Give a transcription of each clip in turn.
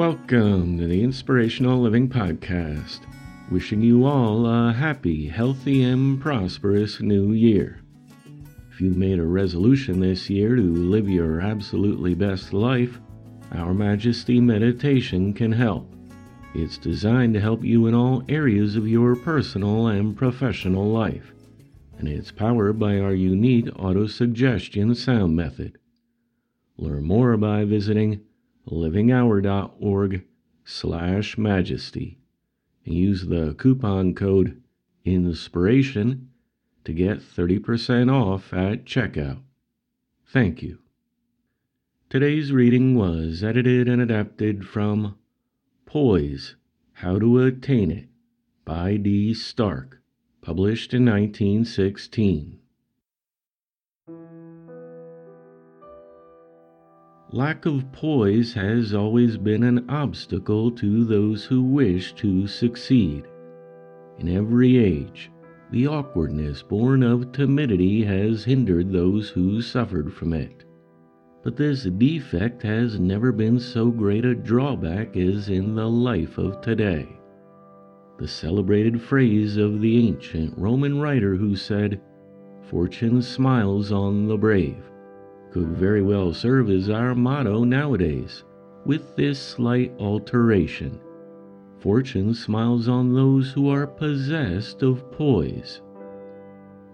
Welcome to the Inspirational Living Podcast. Wishing you all a happy, healthy, and prosperous new year. If you've made a resolution this year to live your absolutely best life, Our Majesty Meditation can help. It's designed to help you in all areas of your personal and professional life, and it's powered by our unique auto suggestion sound method. Learn more by visiting livinghour.org slash majesty and use the coupon code INSPIRATION to get 30% off at checkout. Thank you. Today's reading was edited and adapted from Poise How to Attain It by D. Starke, published in 1916. Lack of poise has always been an obstacle to those who wish to succeed. In every age, the awkwardness born of timidity has hindered those who suffered from it. But this defect has never been so great a drawback as in the life of today. The celebrated phrase of the ancient Roman writer who said, Fortune smiles on the brave could very well serve as our motto nowadays, with this slight alteration. Fortune smiles on those who are possessed of poise.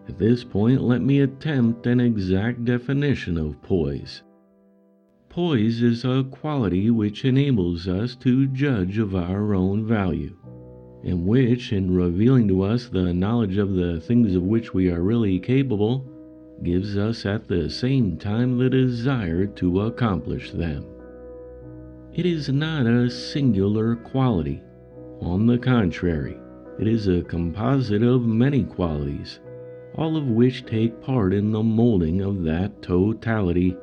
At this point, let me attempt an exact definition of poise. Poise is a quality which enables us to judge of our own value, and which, in revealing to us the knowledge of the things of which we are really capable, gives us at the same time the desire to accomplish them. It is not a singular quality. On the contrary, it is a composite of many qualities, all of which take part in the molding of that totality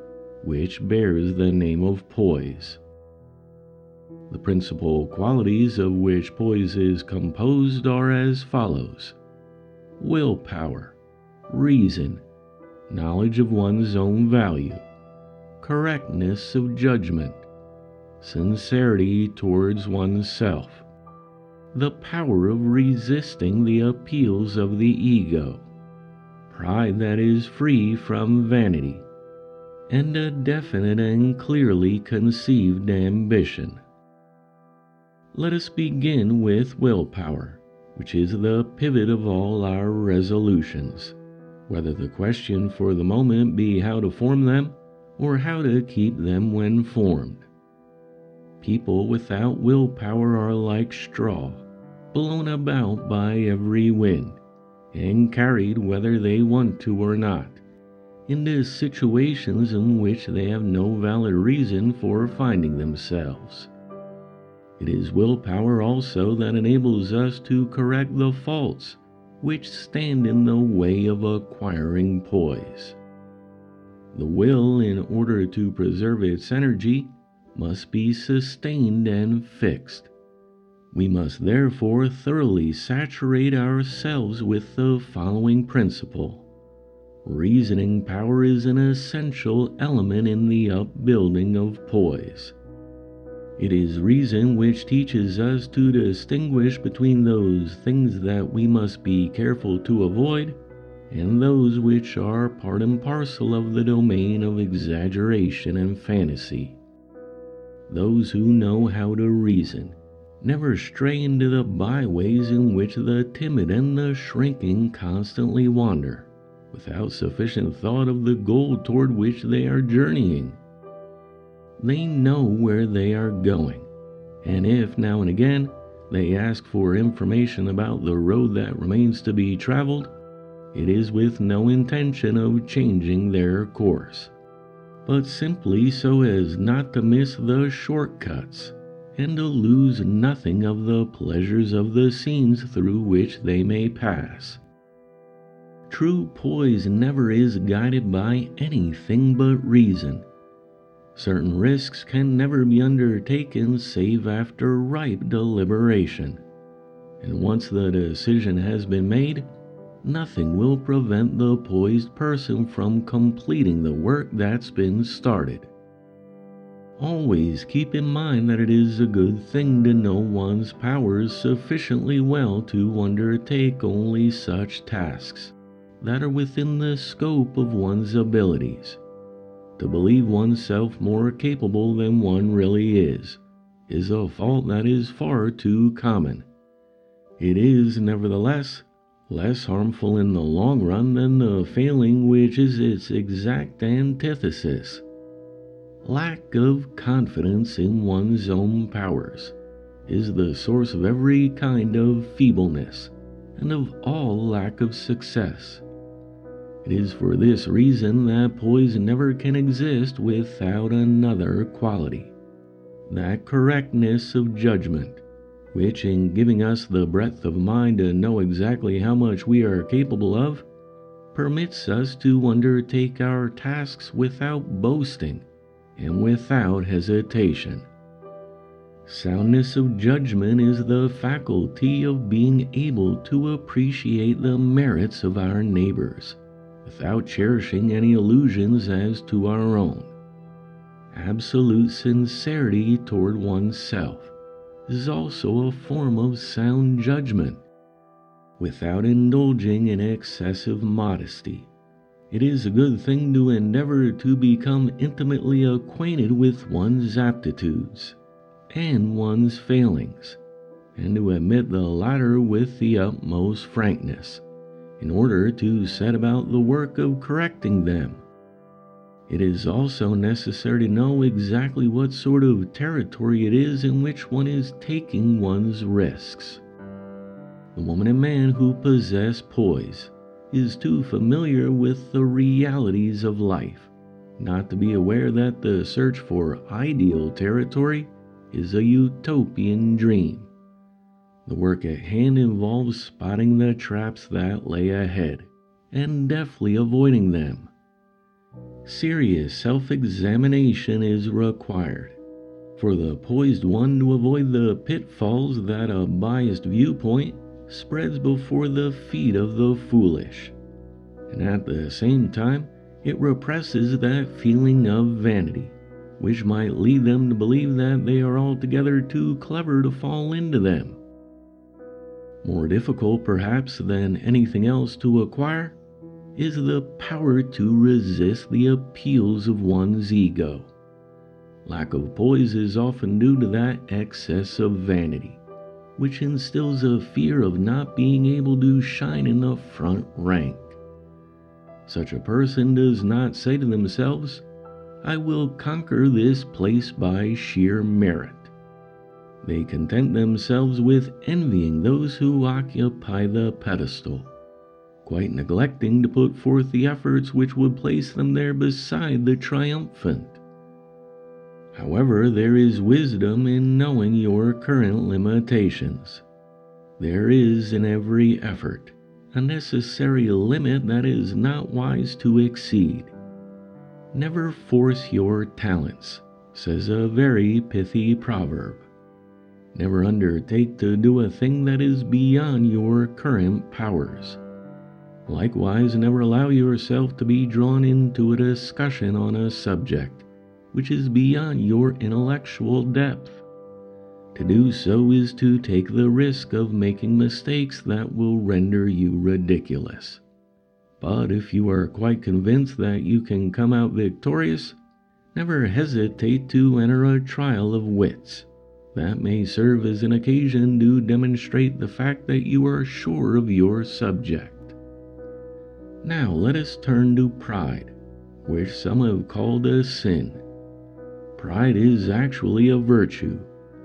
which bears the name of poise. The principal qualities of which poise is composed are as follows willpower, reason, knowledge of one's own value, correctness of judgment, sincerity towards oneself, the power of resisting the appeals of the ego, pride that is free from vanity, and a definite and clearly conceived ambition. Let us begin with willpower, which is the pivot of all our resolutions whether the question for the moment be how to form them or how to keep them when formed. People without willpower are like straw, blown about by every wind, and carried whether they want to or not, into situations in which they have no valid reason for finding themselves. It is willpower also that enables us to correct the faults which stand in the way of acquiring poise. The will, in order to preserve its energy, must be sustained and fixed. We must therefore thoroughly saturate ourselves with the following principle. Reasoning power is an essential element in the upbuilding of poise. It is reason which teaches us to distinguish between those things that we must be careful to avoid and those which are part and parcel of the domain of exaggeration and fantasy. Those who know how to reason never stray into the byways in which the timid and the shrinking constantly wander, without sufficient thought of the goal toward which they are journeying. They know where they are going, and if now and again they ask for information about the road that remains to be traveled, it is with no intention of changing their course, but simply so as not to miss the shortcuts and to lose nothing of the pleasures of the scenes through which they may pass. True poise never is guided by anything but reason Certain risks can never be undertaken save after ripe deliberation. And once the decision has been made, nothing will prevent the poised person from completing the work that's been started. always keep in mind that it is a good thing to know one's powers sufficiently well to undertake only such tasks that are within the scope of one's abilities. To believe oneself more capable than one really is is a fault that is far too common. It is, nevertheless, less harmful in the long run than the failing which is its exact antithesis. Lack of confidence in one's own powers is the source of every kind of feebleness and of all lack of success. It is for this reason that poise never can exist without another quality that correctness of judgment, which, in giving us the breadth of mind to know exactly how much we are capable of, permits us to undertake our tasks without boasting and without hesitation. Soundness of judgment is the faculty of being able to appreciate the merits of our neighbors without cherishing any illusions as to our own. Absolute sincerity toward oneself is also a form of sound judgment without indulging in excessive modesty it is a good thing to endeavor to become intimately acquainted with one's aptitudes and one's failings, and to admit the latter with the utmost frankness, in order to set about the work of correcting them. It is also necessary to know exactly what sort of territory it is in which one is taking one's risks. The woman and man who possess poise is too familiar with the realities of life not to be aware that the search for ideal territory is a utopian dream. The work at hand involves spotting the traps that lay ahead and deftly avoiding them. Serious self examination is required for the poised one to avoid the pitfalls that a biased viewpoint spreads before the feet of the foolish, and at the same time, it represses that feeling of vanity which might lead them to believe that they are altogether too clever to fall into them. More difficult, perhaps, than anything else to acquire is the power to resist the appeals of one's ego. Lack of poise is often due to that excess of vanity which instills a fear of not being able to shine in the front rank. Such a person does not say to themselves, I will conquer this place by sheer merit. They content themselves with envying those who occupy the pedestal, quite neglecting to put forth the efforts which would place them there beside the triumphant. However, there is wisdom in knowing your current limitations. There is in every effort a necessary limit that is not wise to exceed. Never force your talents, says a very pithy proverb. Never undertake to do a thing that is beyond your current powers. Likewise, never allow yourself to be drawn into a discussion on a subject which is beyond your intellectual depth. To do so is to take the risk of making mistakes that will render you ridiculous. But if you are quite convinced that you can come out victorious, never hesitate to enter a trial of wits. That may serve as an occasion to demonstrate the fact that you are sure of your subject. Now let us turn to pride, which some have called a sin. Pride is actually a virtue,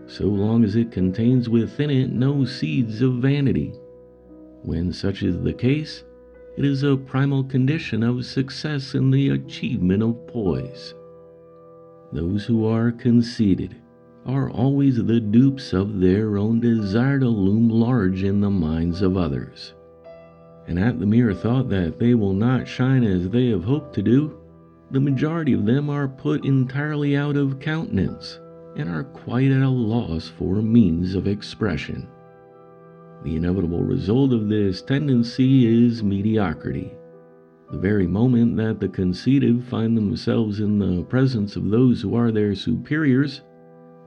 so long as it contains within it no seeds of vanity. When such is the case, it is a primal condition of success in the achievement of poise. Those who are conceited are always the dupes of their own desire to loom large in the minds of others. And at the mere thought that they will not shine as they have hoped to do, the majority of them are put entirely out of countenance and are quite at a loss for means of expression. The inevitable result of this tendency is mediocrity, The very moment that the conceited find themselves in the presence of those who are their superiors,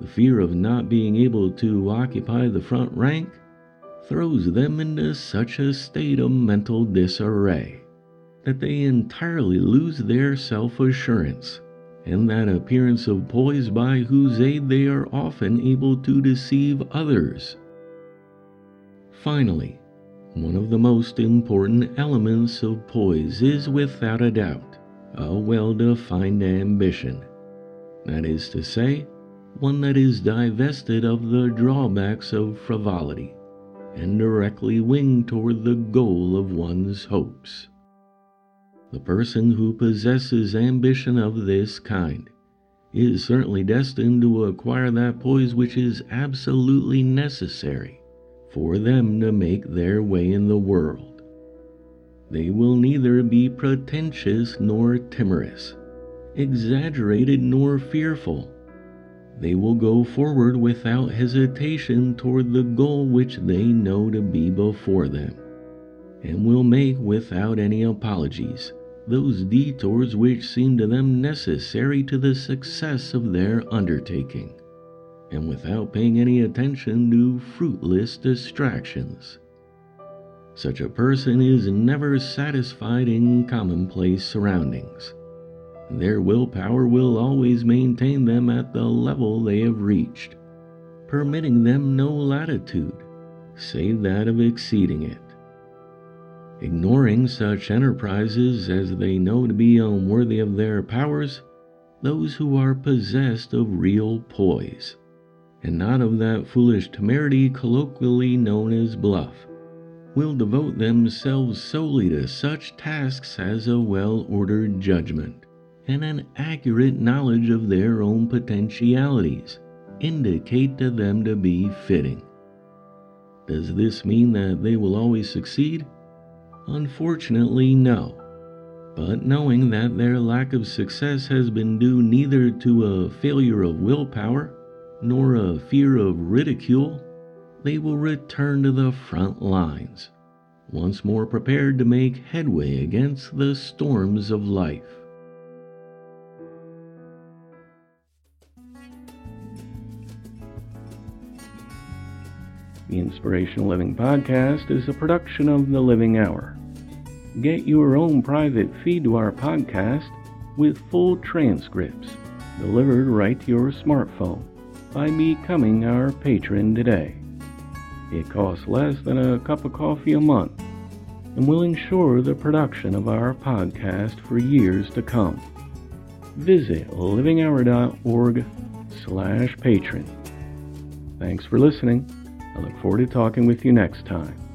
the fear of not being able to occupy the front rank throws them into such a state of mental disarray that they entirely lose their self assurance and that appearance of poise by whose aid they are often able to deceive others. Finally, one of the most important elements of poise is without a doubt a well defined ambition. That is to say, one that is divested of the drawbacks of frivolity and directly winged toward the goal of one's hopes. The person who possesses ambition of this kind is certainly destined to acquire that poise which is absolutely necessary for them to make their way in the world. They will neither be pretentious nor timorous, exaggerated nor fearful. They will go forward without hesitation toward the goal which they know to be before them, and will make without any apologies those detours which seem to them necessary to the success of their undertaking and without paying any attention to fruitless distractions. Such a person is never satisfied in commonplace surroundings. Their willpower will always maintain them at the level they have reached, permitting them no latitude save that of exceeding it. Ignoring such enterprises as they know to be unworthy of their powers, those who are possessed of real poise and not of that foolish temerity colloquially known as bluff, will devote themselves solely to such tasks as a well ordered judgment and an accurate knowledge of their own potentialities indicate to them to be fitting. Does this mean that they will always succeed? Unfortunately, no. But knowing that their lack of success has been due neither to a failure of willpower nor a fear of ridicule, they will return to the front lines, once more prepared to make headway against the storms of life. The Inspirational Living Podcast is a production of The Living Hour. Get your own private feed to our podcast with full transcripts delivered right to your smartphone by becoming our patron today. It costs less than a cup of coffee a month and will ensure the production of our podcast for years to come. Visit livinghour.org slash patron. Thanks for listening. I look forward to talking with you next time.